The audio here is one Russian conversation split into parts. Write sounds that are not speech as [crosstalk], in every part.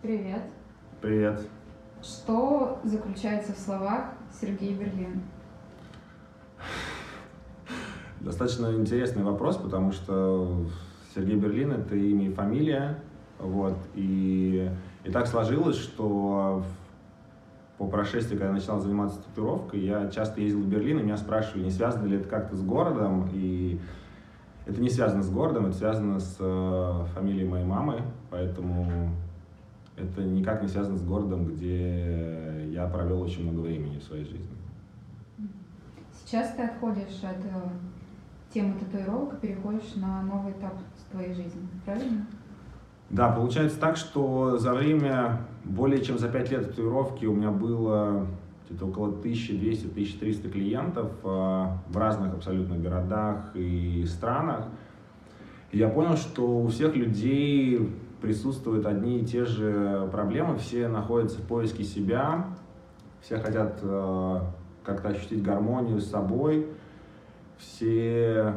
Привет. Привет. Что заключается в словах Сергей Берлин? Достаточно интересный вопрос, потому что Сергей Берлин — это имя и фамилия. Вот, и, и так сложилось, что по прошествии, когда я начал заниматься татуировкой, я часто ездил в Берлин, и меня спрашивали, не связано ли это как-то с городом, и это не связано с городом, это связано с э, фамилией моей мамы, поэтому это никак не связано с городом, где я провел очень много времени в своей жизни. Сейчас ты отходишь от э, темы татуировок и переходишь на новый этап твоей жизни, правильно? Да, получается так, что за время, более чем за 5 лет татуировки у меня было где-то около 1200-1300 клиентов э, в разных абсолютно городах и странах. И я понял, что у всех людей присутствуют одни и те же проблемы, все находятся в поиске себя, все хотят э, как-то ощутить гармонию с собой, все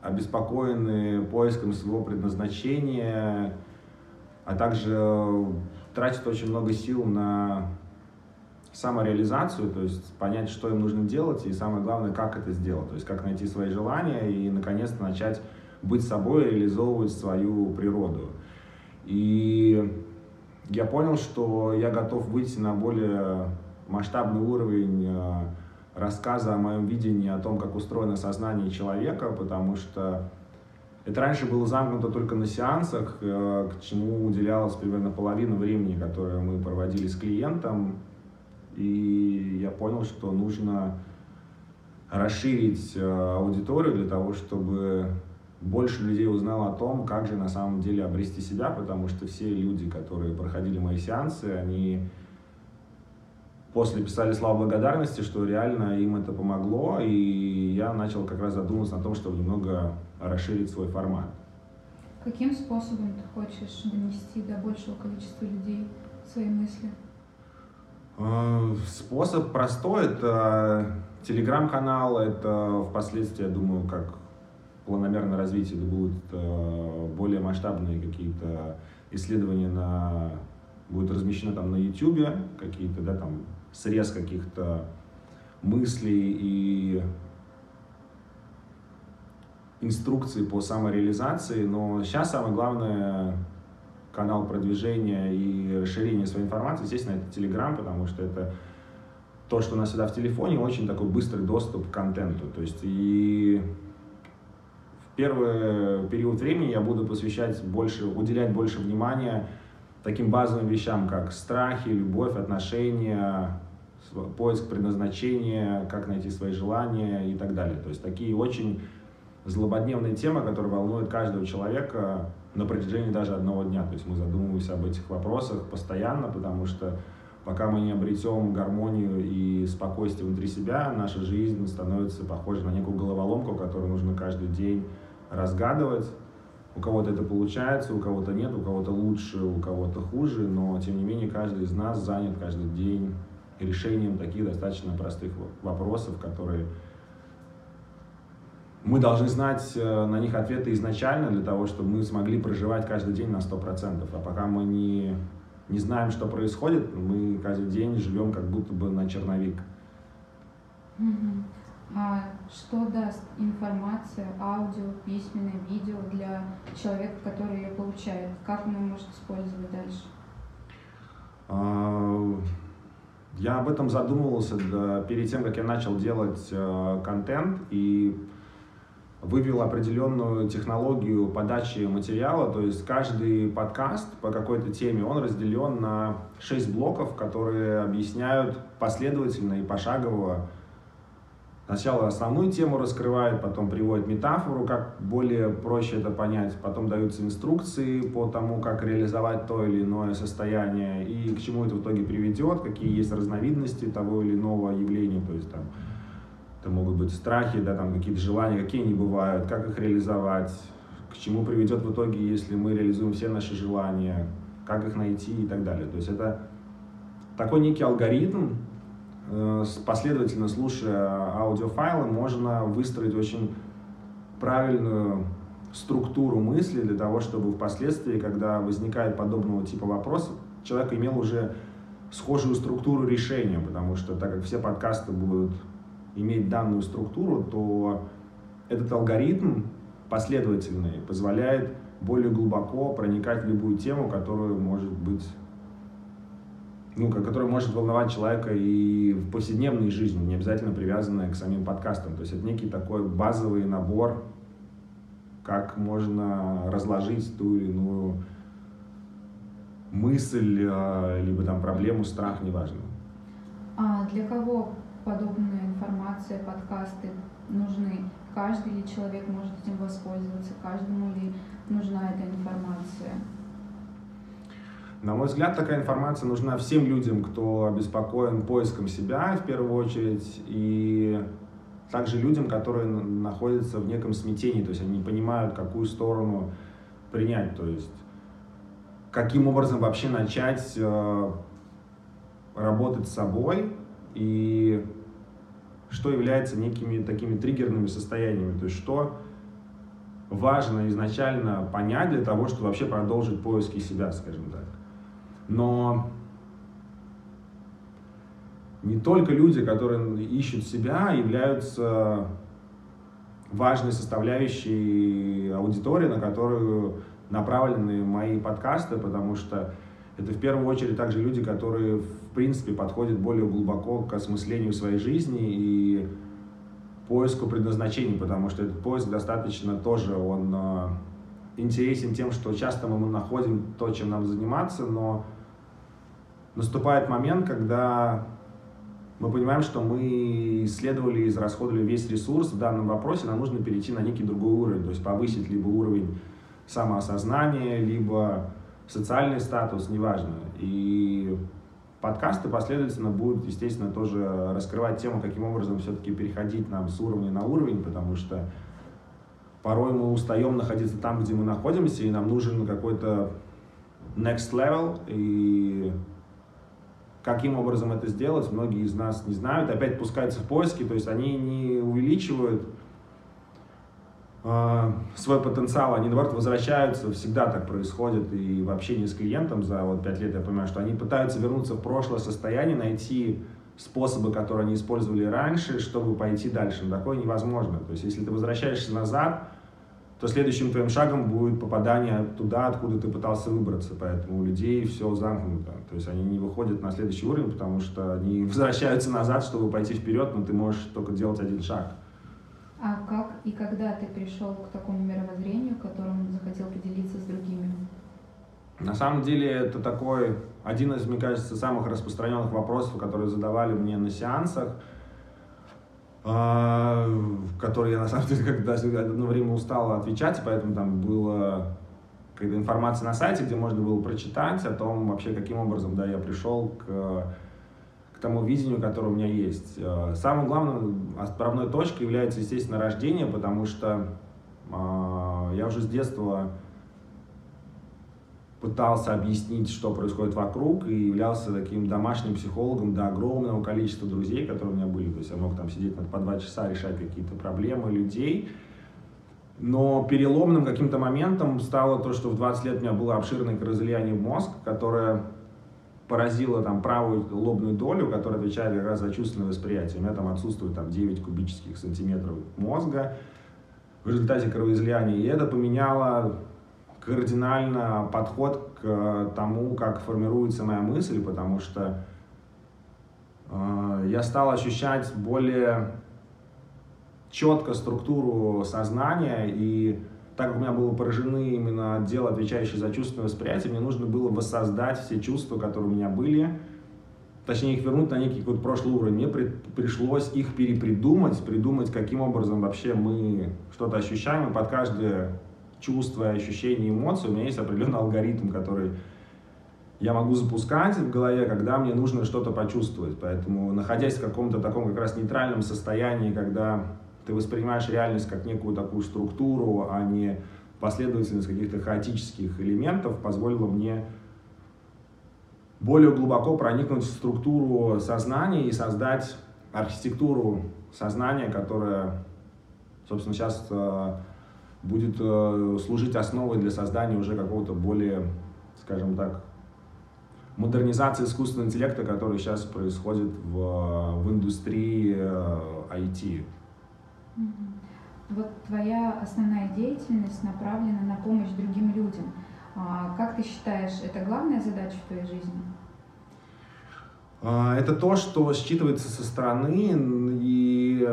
обеспокоены поиском своего предназначения, а также тратят очень много сил на самореализацию, то есть понять, что им нужно делать, и самое главное, как это сделать, то есть как найти свои желания и наконец-то начать быть собой, реализовывать свою природу. И я понял, что я готов выйти на более масштабный уровень э, рассказа о моем видении, о том, как устроено сознание человека, потому что это раньше было замкнуто только на сеансах, э, к чему уделялось примерно половина времени, которое мы проводили с клиентом. И я понял, что нужно расширить э, аудиторию для того, чтобы больше людей узнало о том, как же на самом деле обрести себя, потому что все люди, которые проходили мои сеансы, они после писали слова благодарности, что реально им это помогло, и я начал как раз задумываться о том, чтобы немного расширить свой формат. Каким способом ты хочешь донести до большего количества людей свои мысли? А, способ простой, это телеграм-канал, это впоследствии, я думаю, как планомерное развитие, это будут э, более масштабные какие-то исследования на будет размещено там на YouTube, какие-то, да, там срез каких-то мыслей и инструкции по самореализации, но сейчас самое главное канал продвижения и расширения своей информации, естественно, это Telegram, потому что это то, что у нас всегда в телефоне, очень такой быстрый доступ к контенту. То есть и первый период времени я буду посвящать больше, уделять больше внимания таким базовым вещам, как страхи, любовь, отношения, поиск предназначения, как найти свои желания и так далее. То есть такие очень злободневные темы, которые волнуют каждого человека на протяжении даже одного дня. То есть мы задумываемся об этих вопросах постоянно, потому что пока мы не обретем гармонию и спокойствие внутри себя, наша жизнь становится похожа на некую головоломку, которую нужно каждый день разгадывать. У кого-то это получается, у кого-то нет, у кого-то лучше, у кого-то хуже, но тем не менее каждый из нас занят каждый день решением таких достаточно простых вопросов, которые мы должны знать э, на них ответы изначально для того, чтобы мы смогли проживать каждый день на 100%. А пока мы не, не знаем, что происходит, мы каждый день живем как будто бы на черновик. А что даст информация, аудио, письменное, видео для человека, который ее получает? Как он может использовать дальше? А, я об этом задумывался да, перед тем, как я начал делать э, контент и вывел определенную технологию подачи материала, то есть каждый подкаст по какой-то теме, он разделен на 6 блоков, которые объясняют последовательно и пошагово Сначала основную тему раскрывает, потом приводит метафору, как более проще это понять, потом даются инструкции по тому, как реализовать то или иное состояние и к чему это в итоге приведет, какие есть разновидности того или иного явления, то есть там это могут быть страхи, да, там какие-то желания, какие они бывают, как их реализовать, к чему приведет в итоге, если мы реализуем все наши желания, как их найти и так далее. То есть это такой некий алгоритм, последовательно слушая аудиофайлы, можно выстроить очень правильную структуру мысли для того, чтобы впоследствии, когда возникает подобного типа вопрос, человек имел уже схожую структуру решения, потому что так как все подкасты будут иметь данную структуру, то этот алгоритм последовательный позволяет более глубоко проникать в любую тему, которую может быть ну, которая может волновать человека и в повседневной жизни, не обязательно привязанная к самим подкастам. То есть это некий такой базовый набор, как можно разложить ту или иную мысль, а, либо там проблему, страх, неважно. А для кого подобная информация, подкасты нужны? Каждый ли человек может этим воспользоваться? Каждому ли нужна эта информация? На мой взгляд, такая информация нужна всем людям, кто обеспокоен поиском себя в первую очередь, и также людям, которые находятся в неком смятении, то есть они не понимают, какую сторону принять, то есть каким образом вообще начать э, работать с собой и что является некими такими триггерными состояниями, то есть что важно изначально понять для того, чтобы вообще продолжить поиски себя, скажем так. Но не только люди, которые ищут себя, являются важной составляющей аудитории, на которую направлены мои подкасты, потому что это в первую очередь также люди, которые в принципе подходят более глубоко к осмыслению своей жизни и поиску предназначений, потому что этот поиск достаточно тоже, он э, интересен тем, что часто мы находим то, чем нам заниматься, но наступает момент, когда мы понимаем, что мы исследовали и израсходовали весь ресурс в данном вопросе, нам нужно перейти на некий другой уровень, то есть повысить либо уровень самоосознания, либо социальный статус, неважно. И подкасты последовательно будут, естественно, тоже раскрывать тему, каким образом все-таки переходить нам с уровня на уровень, потому что порой мы устаем находиться там, где мы находимся, и нам нужен какой-то next level, и Каким образом это сделать, многие из нас не знают. Опять пускаются в поиски, то есть они не увеличивают э, свой потенциал, они, наоборот, возвращаются, всегда так происходит, и в общении с клиентом за вот пять лет я понимаю, что они пытаются вернуться в прошлое состояние, найти способы, которые они использовали раньше, чтобы пойти дальше. Но такое невозможно. То есть, если ты возвращаешься назад, то следующим твоим шагом будет попадание туда, откуда ты пытался выбраться. Поэтому у людей все замкнуто. То есть они не выходят на следующий уровень, потому что они [laughs] возвращаются назад, чтобы пойти вперед, но ты можешь только делать один шаг. А как и когда ты пришел к такому мировоззрению, которым захотел поделиться с другими? На самом деле это такой один из, мне кажется, самых распространенных вопросов, которые задавали мне на сеансах – который я на самом деле [laughs] когда одно время устал отвечать, поэтому там была какая-то информация на сайте, где можно было прочитать о том вообще, каким образом да, я пришел к, к тому видению, которое у меня есть. А, самым главным отправной точкой является, естественно, рождение, потому что э, я уже с детства пытался объяснить, что происходит вокруг, и являлся таким домашним психологом до огромного количества друзей, которые у меня были. То есть я мог там сидеть по два часа, решать какие-то проблемы людей. Но переломным каким-то моментом стало то, что в 20 лет у меня было обширное кровоизлияние в мозг, которое поразило там правую лобную долю, которая отвечает как раз за чувственное восприятие. У меня там отсутствует там 9 кубических сантиметров мозга в результате кровоизлияния. И это поменяло кардинально подход к тому, как формируется моя мысль, потому что э, я стал ощущать более четко структуру сознания, и так как у меня было поражены именно отдел, отвечающий за чувственное восприятие, мне нужно было воссоздать все чувства, которые у меня были, точнее их вернуть на некий какой-то прошлый уровень. Мне при, пришлось их перепридумать, придумать, каким образом вообще мы что-то ощущаем, и под каждое чувства, ощущения, эмоции, у меня есть определенный алгоритм, который я могу запускать в голове, когда мне нужно что-то почувствовать. Поэтому, находясь в каком-то таком как раз нейтральном состоянии, когда ты воспринимаешь реальность как некую такую структуру, а не последовательность каких-то хаотических элементов, позволило мне более глубоко проникнуть в структуру сознания и создать архитектуру сознания, которая, собственно, сейчас э, будет э, служить основой для создания уже какого-то более, скажем так, модернизации искусственного интеллекта, который сейчас происходит в, в индустрии IT. Вот твоя основная деятельность направлена на помощь другим людям. А как ты считаешь, это главная задача в твоей жизни? А, это то, что считывается со стороны, и...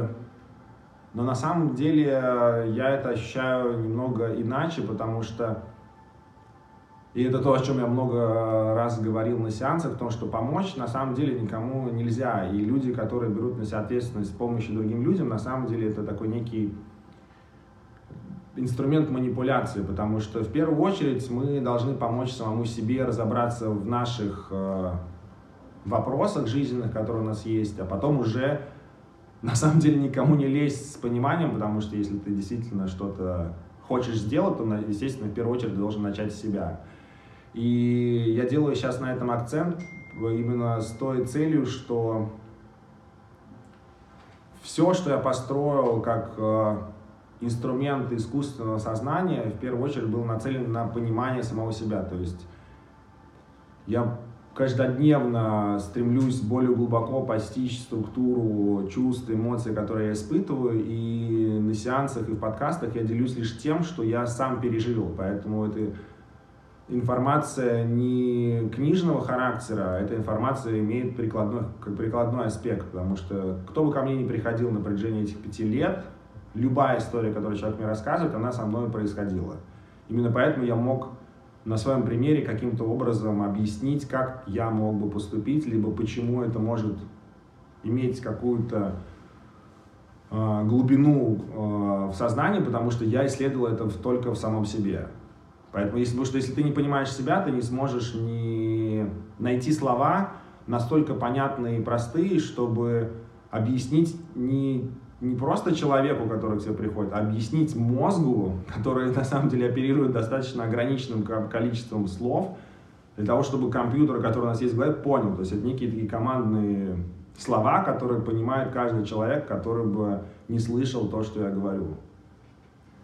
но на самом деле я это ощущаю немного иначе, потому что и это то, о чем я много раз говорил на сеансах, в том, что помочь на самом деле никому нельзя. И люди, которые берут на себя ответственность с помощью другим людям, на самом деле это такой некий инструмент манипуляции, потому что в первую очередь мы должны помочь самому себе разобраться в наших э, вопросах жизненных, которые у нас есть, а потом уже на самом деле никому не лезть с пониманием, потому что если ты действительно что-то хочешь сделать, то, естественно, в первую очередь должен начать с себя. И я делаю сейчас на этом акцент именно с той целью, что все, что я построил как э, инструмент искусственного сознания, в первую очередь был нацелен на понимание самого себя. То есть я каждодневно стремлюсь более глубоко постичь структуру чувств, эмоций, которые я испытываю, и на сеансах и в подкастах я делюсь лишь тем, что я сам пережил. Поэтому это информация не книжного характера, а эта информация имеет прикладной, как прикладной аспект, потому что кто бы ко мне ни приходил на протяжении этих пяти лет, любая история, которую человек мне рассказывает, она со мной происходила. Именно поэтому я мог на своем примере каким-то образом объяснить, как я мог бы поступить, либо почему это может иметь какую-то э, глубину э, в сознании, потому что я исследовал это только в самом себе. Поэтому, если, потому что если ты не понимаешь себя, ты не сможешь не найти слова настолько понятные и простые, чтобы объяснить не, не просто человеку, который к тебе приходит, а объяснить мозгу, который на самом деле оперирует достаточно ограниченным количеством слов, для того, чтобы компьютер, который у нас есть в голове, понял. То есть это некие такие командные слова, которые понимает каждый человек, который бы не слышал то, что я говорю.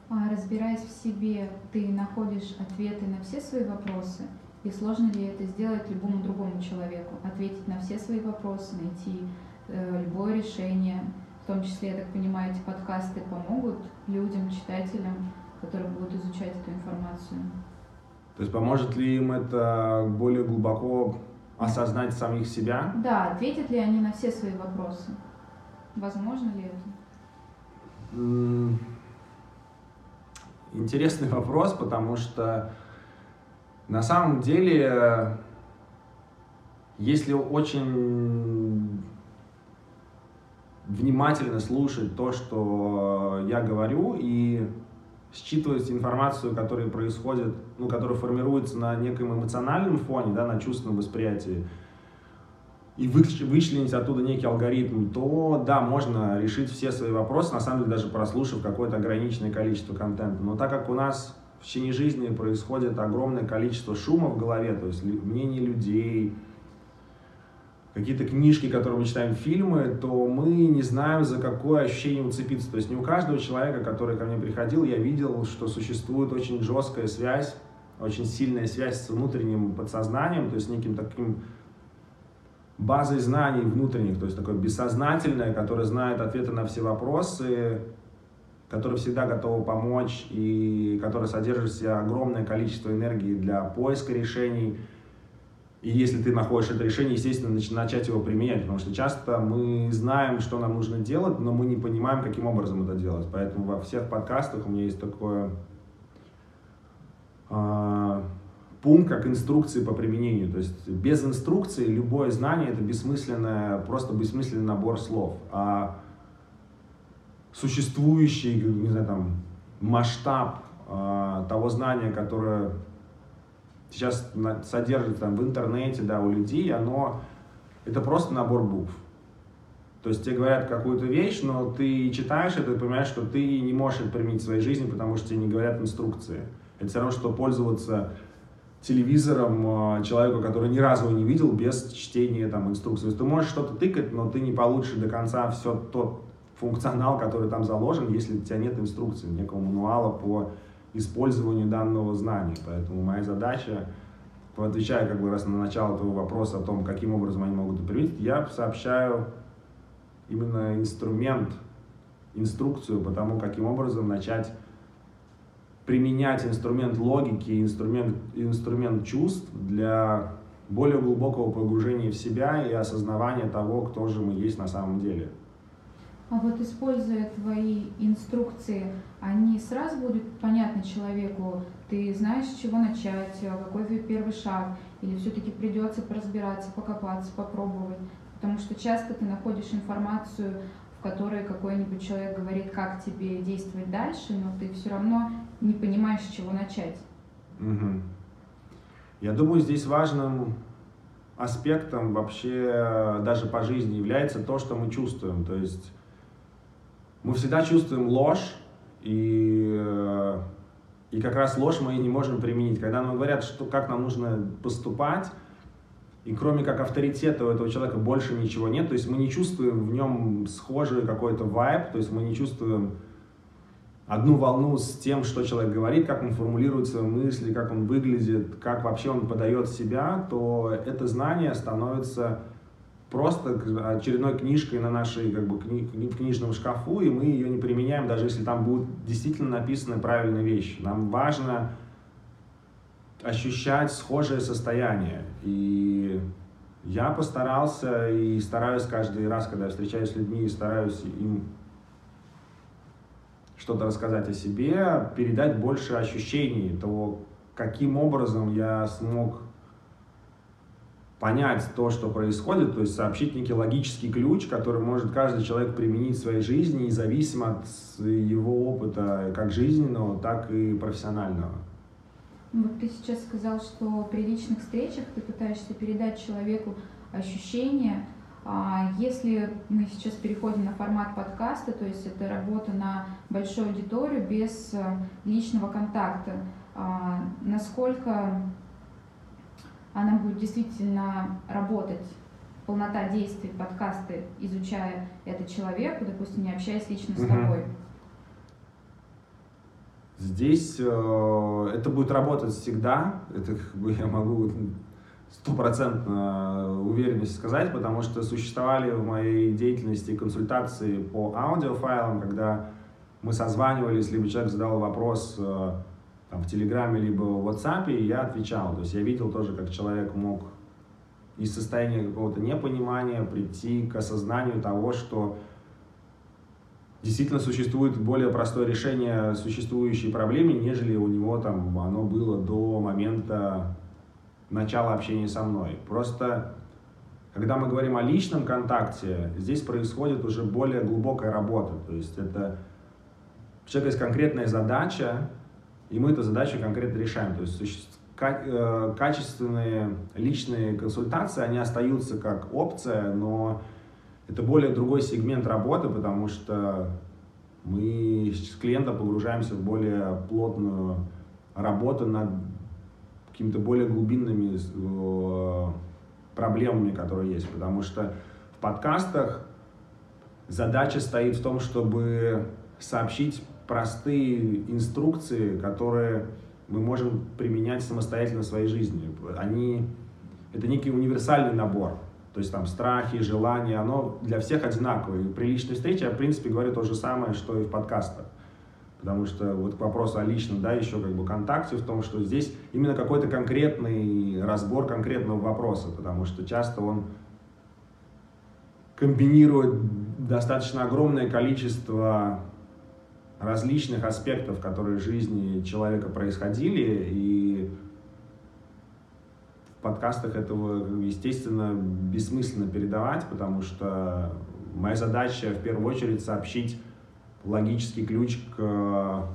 А, разбираясь в себе, ты находишь ответы на все свои вопросы? И сложно ли это сделать любому другому человеку? Ответить на все свои вопросы, найти э, любое решение, том числе, я так понимаю, эти подкасты помогут людям, читателям, которые будут изучать эту информацию? То есть поможет ли им это более глубоко осознать самих себя? Да, ответят ли они на все свои вопросы? Возможно ли это? Интересный вопрос, потому что на самом деле, если очень внимательно слушать то, что я говорю, и считывать информацию, которая происходит, ну, которая формируется на неком эмоциональном фоне, да, на чувственном восприятии, и вычленить оттуда некий алгоритм, то да, можно решить все свои вопросы, на самом деле даже прослушав какое-то ограниченное количество контента. Но так как у нас в течение жизни происходит огромное количество шума в голове, то есть мнений людей, какие-то книжки, которые мы читаем, фильмы, то мы не знаем, за какое ощущение уцепиться. То есть не у каждого человека, который ко мне приходил, я видел, что существует очень жесткая связь, очень сильная связь с внутренним подсознанием, то есть неким таким базой знаний внутренних, то есть такое бессознательное, которое знает ответы на все вопросы, которое всегда готово помочь и которое содержит в себе огромное количество энергии для поиска решений. И если ты находишь это решение, естественно, начать его применять, потому что часто мы знаем, что нам нужно делать, но мы не понимаем, каким образом это делать. Поэтому во всех подкастах у меня есть такое а, пункт как инструкции по применению. То есть без инструкции любое знание это бессмысленное, просто бессмысленный набор слов. А существующий, не знаю, там, масштаб э, того знания, которое сейчас содержится там, в интернете, да, у людей, оно это просто набор букв. То есть тебе говорят какую-то вещь, но ты читаешь это и понимаешь, что ты не можешь это применить в своей жизни, потому что тебе не говорят инструкции. Это все равно, что пользоваться телевизором а, человеку, который ни разу его не видел, без чтения там, инструкции. То есть ты можешь что-то тыкать, но ты не получишь до конца все то, функционал, который там заложен, если у тебя нет инструкции, некого мануала по использованию данного знания. Поэтому моя задача, отвечая как бы раз на начало твоего вопроса о том, каким образом они могут это применить, я сообщаю именно инструмент, инструкцию по тому, каким образом начать применять инструмент логики, инструмент, инструмент чувств для более глубокого погружения в себя и осознавания того, кто же мы есть на самом деле. А вот используя твои инструкции, они сразу будут понятны человеку? Ты знаешь, с чего начать, какой твой первый шаг? Или все-таки придется разбираться, покопаться, попробовать? Потому что часто ты находишь информацию, в которой какой-нибудь человек говорит, как тебе действовать дальше, но ты все равно не понимаешь, с чего начать. Угу. Я думаю, здесь важным аспектом вообще даже по жизни является то, что мы чувствуем. То есть мы всегда чувствуем ложь, и, э, и как раз ложь мы не можем применить. Когда нам говорят, что, как нам нужно поступать, и кроме как авторитета у этого человека больше ничего нет, то есть мы не чувствуем в нем схожий какой-то вайб, то есть мы не чувствуем одну волну с тем, что человек говорит, как он формулирует свои мысли, как он выглядит, как вообще он подает себя, то это знание становится просто очередной книжкой на нашей как бы, кни, книжном шкафу, и мы ее не применяем, даже если там будут действительно написаны правильные вещи. Нам важно ощущать схожее состояние. И я постарался и стараюсь каждый раз, когда я встречаюсь с людьми, стараюсь им что-то рассказать о себе, передать больше ощущений того, каким образом я смог понять то, что происходит, то есть сообщить некий логический ключ, который может каждый человек применить в своей жизни, независимо от его опыта как жизненного, так и профессионального. Вот ты сейчас сказал, что при личных встречах ты пытаешься передать человеку ощущения. А если мы сейчас переходим на формат подкаста, то есть это работа на большую аудиторию без э, личного контакта, а, насколько она будет действительно работать, полнота действий, подкасты, изучая этот человек, допустим, не общаясь лично с тобой? Здесь э, это будет работать всегда, это как бы я могу стопроцентно уверенность сказать, потому что существовали в моей деятельности консультации по аудиофайлам, когда мы созванивались, либо человек задал вопрос э, там, в Телеграме, либо в WhatsApp, и я отвечал. То есть я видел тоже, как человек мог из состояния какого-то непонимания прийти к осознанию того, что действительно существует более простое решение существующей проблемы, нежели у него там оно было до момента начала общения со мной. Просто когда мы говорим о личном контакте, здесь происходит уже более глубокая работа. То есть это у человека есть конкретная задача, и мы эту задачу конкретно решаем. То есть э, качественные личные консультации, они остаются как опция, но это более другой сегмент работы, потому что мы с клиентом погружаемся в более плотную работу над какими-то более глубинными э, проблемами, которые есть. Потому что в подкастах задача стоит в том, чтобы сообщить простые инструкции, которые мы можем применять самостоятельно в своей жизни. Они, это некий универсальный набор. То есть там страхи, желания, оно для всех одинаковое. И при личной встрече я, в принципе, говорю то же самое, что и в подкастах. Потому что вот к вопросу о личном, да, еще как бы контакте в том, что здесь именно какой-то конкретный разбор конкретного вопроса, потому что часто он комбинирует достаточно огромное количество различных аспектов, которые в жизни человека происходили, и в подкастах этого, естественно, бессмысленно передавать, потому что моя задача в первую очередь сообщить логический ключ к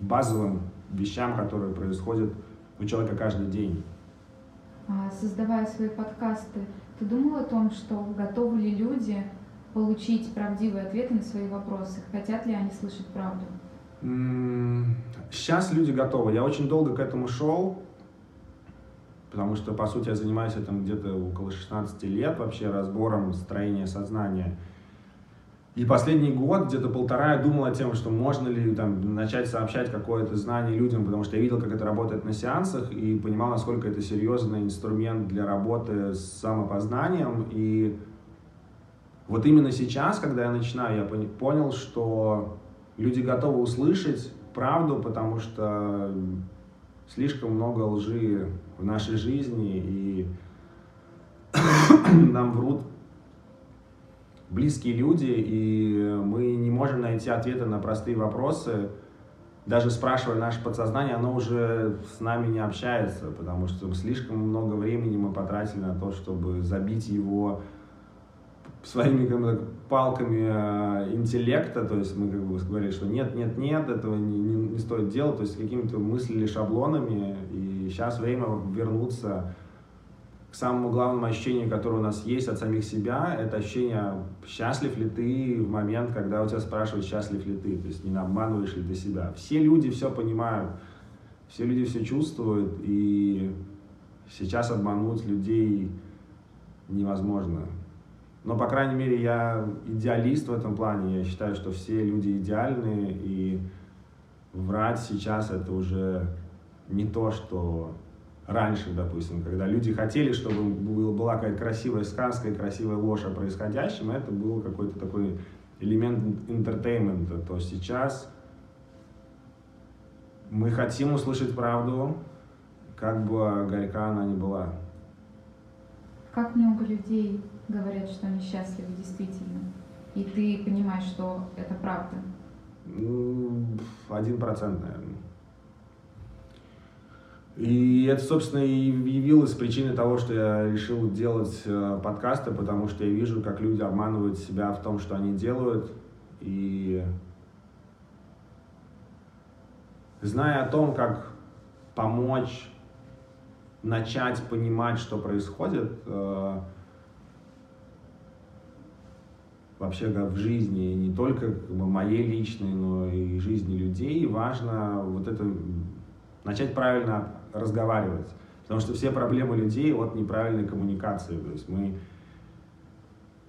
базовым вещам, которые происходят у человека каждый день. А, создавая свои подкасты, ты думал о том, что готовы ли люди получить правдивые ответы на свои вопросы? Хотят ли они слышать правду? Сейчас люди готовы. Я очень долго к этому шел, потому что, по сути, я занимаюсь этим где-то около 16 лет, вообще разбором строения сознания. И последний год, где-то полтора, я думал о тем, что можно ли там, начать сообщать какое-то знание людям, потому что я видел, как это работает на сеансах, и понимал, насколько это серьезный инструмент для работы с самопознанием. И вот именно сейчас, когда я начинаю, я понял, что люди готовы услышать правду, потому что слишком много лжи в нашей жизни, и [coughs] нам врут близкие люди, и мы не можем найти ответы на простые вопросы. Даже спрашивая наше подсознание, оно уже с нами не общается, потому что слишком много времени мы потратили на то, чтобы забить его своими как бы, палками э, интеллекта, то есть мы как бы говорили, что нет, нет, нет, этого не, не, не стоит делать, то есть какими-то мыслями, шаблонами, и сейчас время вернуться к самому главному ощущению, которое у нас есть от самих себя, это ощущение, счастлив ли ты в момент, когда у тебя спрашивают, счастлив ли ты, то есть не обманываешь ли ты себя. Все люди все понимают, все люди все чувствуют, и сейчас обмануть людей невозможно. Но, по крайней мере, я идеалист в этом плане. Я считаю, что все люди идеальные, и врать сейчас это уже не то, что раньше, допустим, когда люди хотели, чтобы была какая-то красивая сказка и красивая ложь о происходящем, это был какой-то такой элемент entertainment а, то сейчас мы хотим услышать правду, как бы горька она ни была. Как много людей говорят, что они счастливы действительно, и ты понимаешь, что это правда? Один процент, наверное. И это, собственно, и явилось причиной того, что я решил делать э, подкасты, потому что я вижу, как люди обманывают себя в том, что они делают. И зная о том, как помочь начать понимать, что происходит, э, вообще в жизни, не только как бы, моей личной, но и жизни людей, важно вот это начать правильно разговаривать. Потому что все проблемы людей от неправильной коммуникации. То есть мы,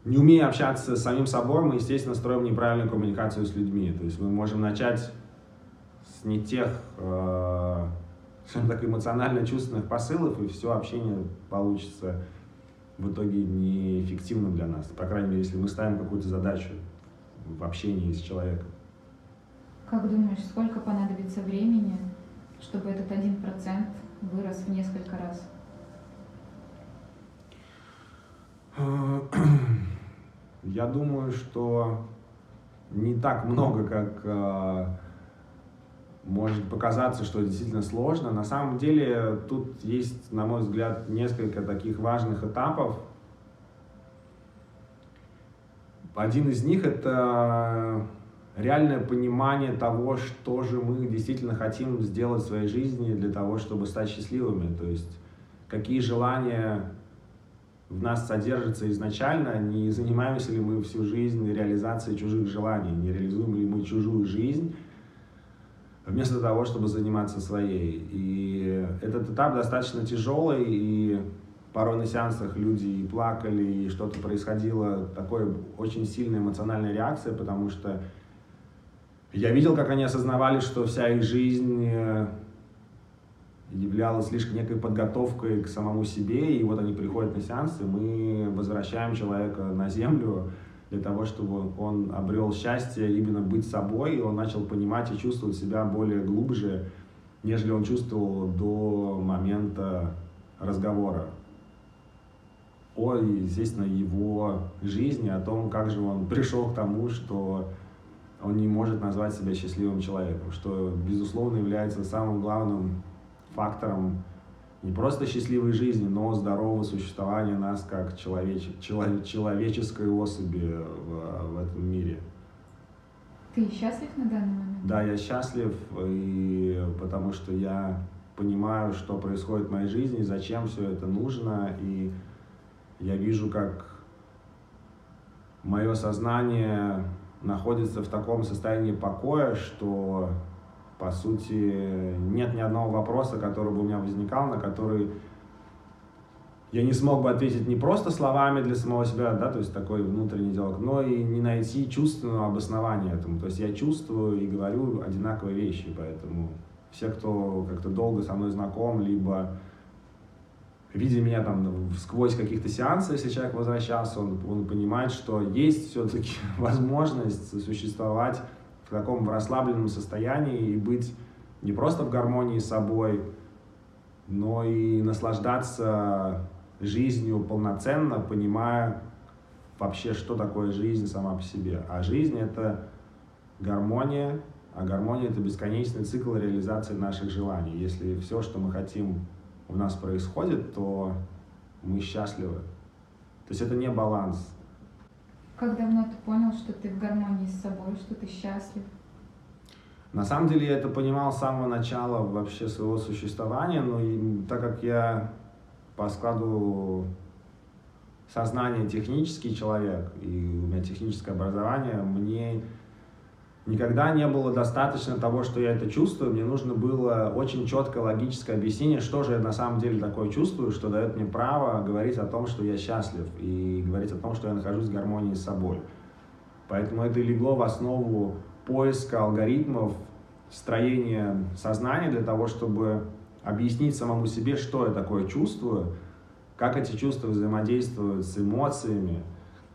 не умея общаться с самим собой, мы, естественно, строим неправильную коммуникацию с людьми. То есть мы можем начать с не тех, э, так, эмоционально-чувственных посылов, и все общение получится в итоге неэффективным для нас. По крайней мере, если мы ставим какую-то задачу в общении с человеком. Как думаешь, сколько понадобится времени, чтобы этот один процент вырос в несколько раз? [clears throat] Я думаю, что не так много, как э, может показаться, что действительно сложно. На самом деле тут есть, на мой взгляд, несколько таких важных этапов. Один из них это реальное понимание того, что же мы действительно хотим сделать в своей жизни для того, чтобы стать счастливыми. То есть какие желания в нас содержатся изначально, не занимаемся ли мы всю жизнь реализацией чужих желаний, не реализуем ли мы чужую жизнь, вместо того, чтобы заниматься своей. И этот этап достаточно тяжелый, и порой на сеансах люди и плакали, и что-то происходило, такое очень сильная эмоциональная реакция, потому что я видел, как они осознавали, что вся их жизнь э, являлась лишь некой подготовкой к самому себе, и вот они приходят на сеансы, мы возвращаем человека на землю для того, чтобы он обрел счастье именно быть собой, и он начал понимать и чувствовать себя более глубже, нежели он чувствовал до момента разговора. О, естественно, его жизни, о том, как же он пришел к тому, что он не может назвать себя счастливым человеком, что, безусловно, является самым главным фактором не просто счастливой жизни, но здорового существования нас как человеч, чело, человеческой особи в, в этом мире. Ты счастлив на данный момент? Да, я счастлив, и потому что я понимаю, что происходит в моей жизни, зачем все это нужно, и я вижу, как мое сознание находится в таком состоянии покоя, что, по сути, нет ни одного вопроса, который бы у меня возникал, на который я не смог бы ответить не просто словами для самого себя, да, то есть такой внутренний диалог, но и не найти чувственного обоснования этому. То есть я чувствую и говорю одинаковые вещи, поэтому все, кто как-то долго со мной знаком, либо видя меня там сквозь каких-то сеансов, если человек возвращался, он, он понимает, что есть все-таки [laughs] возможность существовать в таком расслабленном состоянии и быть не просто в гармонии с собой, но и наслаждаться жизнью полноценно, понимая вообще, что такое жизнь сама по себе. А жизнь — это гармония, а гармония — это бесконечный цикл реализации наших желаний. Если все, что мы хотим, у нас происходит, то мы счастливы. То есть это не баланс. Как давно ты понял, что ты в гармонии с собой, что ты счастлив? На самом деле я это понимал с самого начала вообще своего существования, но и, так как я по складу сознания технический человек, и у меня техническое образование, мне никогда не было достаточно того, что я это чувствую. Мне нужно было очень четкое логическое объяснение, что же я на самом деле такое чувствую, что дает мне право говорить о том, что я счастлив, и говорить о том, что я нахожусь в гармонии с собой. Поэтому это легло в основу поиска алгоритмов строения сознания для того, чтобы объяснить самому себе, что я такое чувствую, как эти чувства взаимодействуют с эмоциями,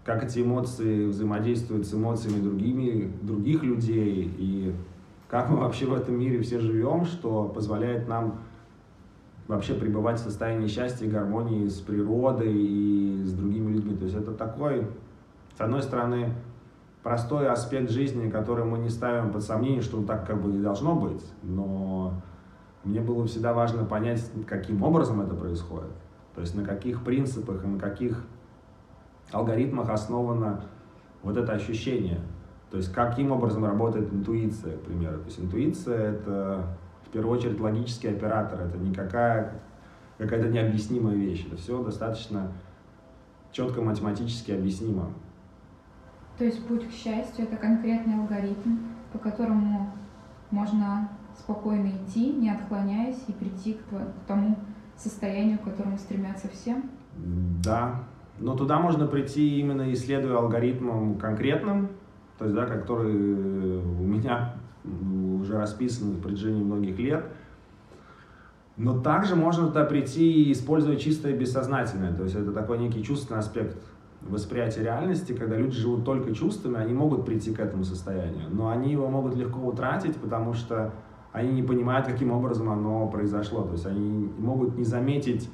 как эти эмоции взаимодействуют с эмоциями другими, других людей, и как мы вообще в этом мире все живем, что позволяет нам вообще пребывать в состоянии счастья и гармонии с природой и с другими людьми. То есть это такой, с одной стороны, простой аспект жизни, который мы не ставим под сомнение, что так как бы не должно быть, но мне было всегда важно понять, каким образом это происходит. То есть на каких принципах и на каких алгоритмах основано вот это ощущение. То есть каким образом работает интуиция, к примеру. То есть интуиция — это в первую очередь логический оператор, это никакая какая-то необъяснимая вещь. Это все достаточно четко математически объяснимо. То есть путь к счастью — это конкретный алгоритм, по которому можно спокойно идти, не отклоняясь, и прийти к, тому состоянию, к которому стремятся все? Да, но туда можно прийти именно исследуя алгоритмом конкретным, то есть, да, который у меня уже расписан в протяжении многих лет. Но также можно туда прийти и использовать чистое бессознательное, то есть это такой некий чувственный аспект восприятия реальности, когда люди живут только чувствами, они могут прийти к этому состоянию, но они его могут легко утратить, потому что они не понимают, каким образом оно произошло. То есть они могут не заметить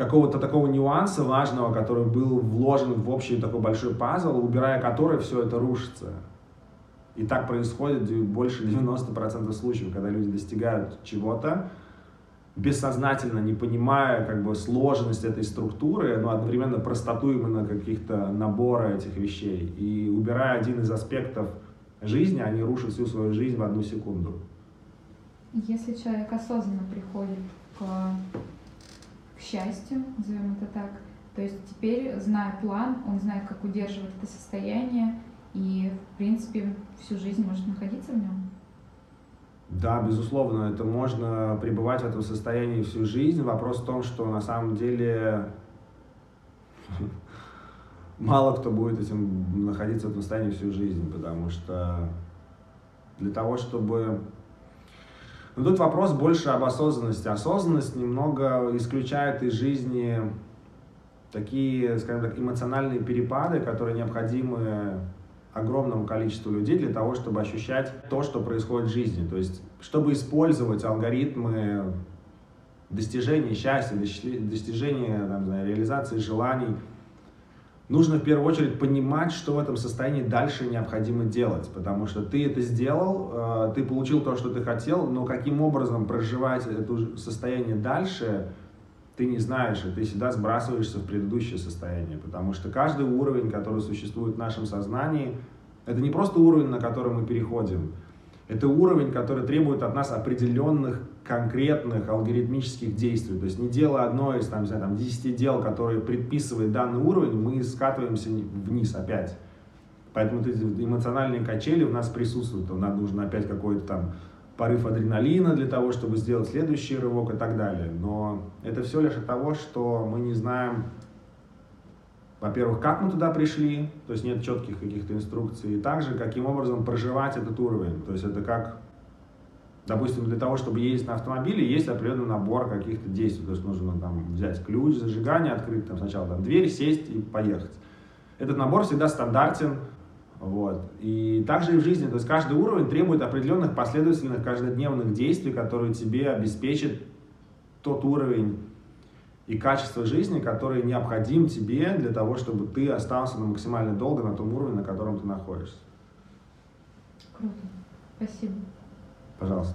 какого-то такого нюанса важного, который был вложен в общий такой большой пазл, убирая который все это рушится. И так происходит больше 90% случаев, когда люди достигают чего-то, бессознательно, не понимая как бы сложность этой структуры, но одновременно простоту именно каких-то набора этих вещей. И убирая один из аспектов жизни, они рушат всю свою жизнь в одну секунду. Если человек осознанно приходит к, к счастью, назовем это так, то есть теперь, зная план, он знает, как удерживать это состояние, и, в принципе, всю жизнь может находиться в нем. Да, безусловно, это можно пребывать в этом состоянии всю жизнь. Вопрос в том, что на самом деле [laughs] мало кто будет этим находиться в этом состоянии всю жизнь, потому что для того, чтобы... Но ну, тут вопрос больше об осознанности. Осознанность немного исключает из жизни такие, скажем так, эмоциональные перепады, которые необходимы огромному количеству людей для того, чтобы ощущать то, что происходит в жизни. То есть, чтобы использовать алгоритмы достижения счастья, достижения там, знаю, реализации желаний – нужно в первую очередь понимать, что в этом состоянии дальше необходимо делать, потому что ты это сделал, э, ты получил то, что ты хотел, но каким образом проживать это состояние дальше, ты не знаешь, и ты всегда сбрасываешься в предыдущее состояние, потому что каждый уровень, который существует в нашем сознании, это не просто уровень, на который мы переходим, это уровень, который требует от нас определенных конкретных алгоритмических действий. То есть не делая одно из там, знаю, там, 10 дел, которые предписывает данный уровень, мы скатываемся вниз опять. Поэтому эти эмоциональные качели у нас присутствуют. Нам нужно опять какое-то там порыв адреналина для того, чтобы сделать следующий рывок и так далее. Но это все лишь от того, что мы не знаем, во-первых, как мы туда пришли, то есть нет четких каких-то инструкций, и также каким образом проживать этот уровень. То есть это как, допустим, для того, чтобы ездить на автомобиле, есть определенный набор каких-то действий. То есть нужно там взять ключ зажигания, открыть там сначала там, дверь, сесть и поехать. Этот набор всегда стандартен, вот. И также и в жизни, то есть каждый уровень требует определенных последовательных каждодневных действий, которые тебе обеспечат тот уровень и качество жизни, который необходим тебе для того, чтобы ты остался на максимально долго на том уровне, на котором ты находишься. Круто. Спасибо. Пожалуйста.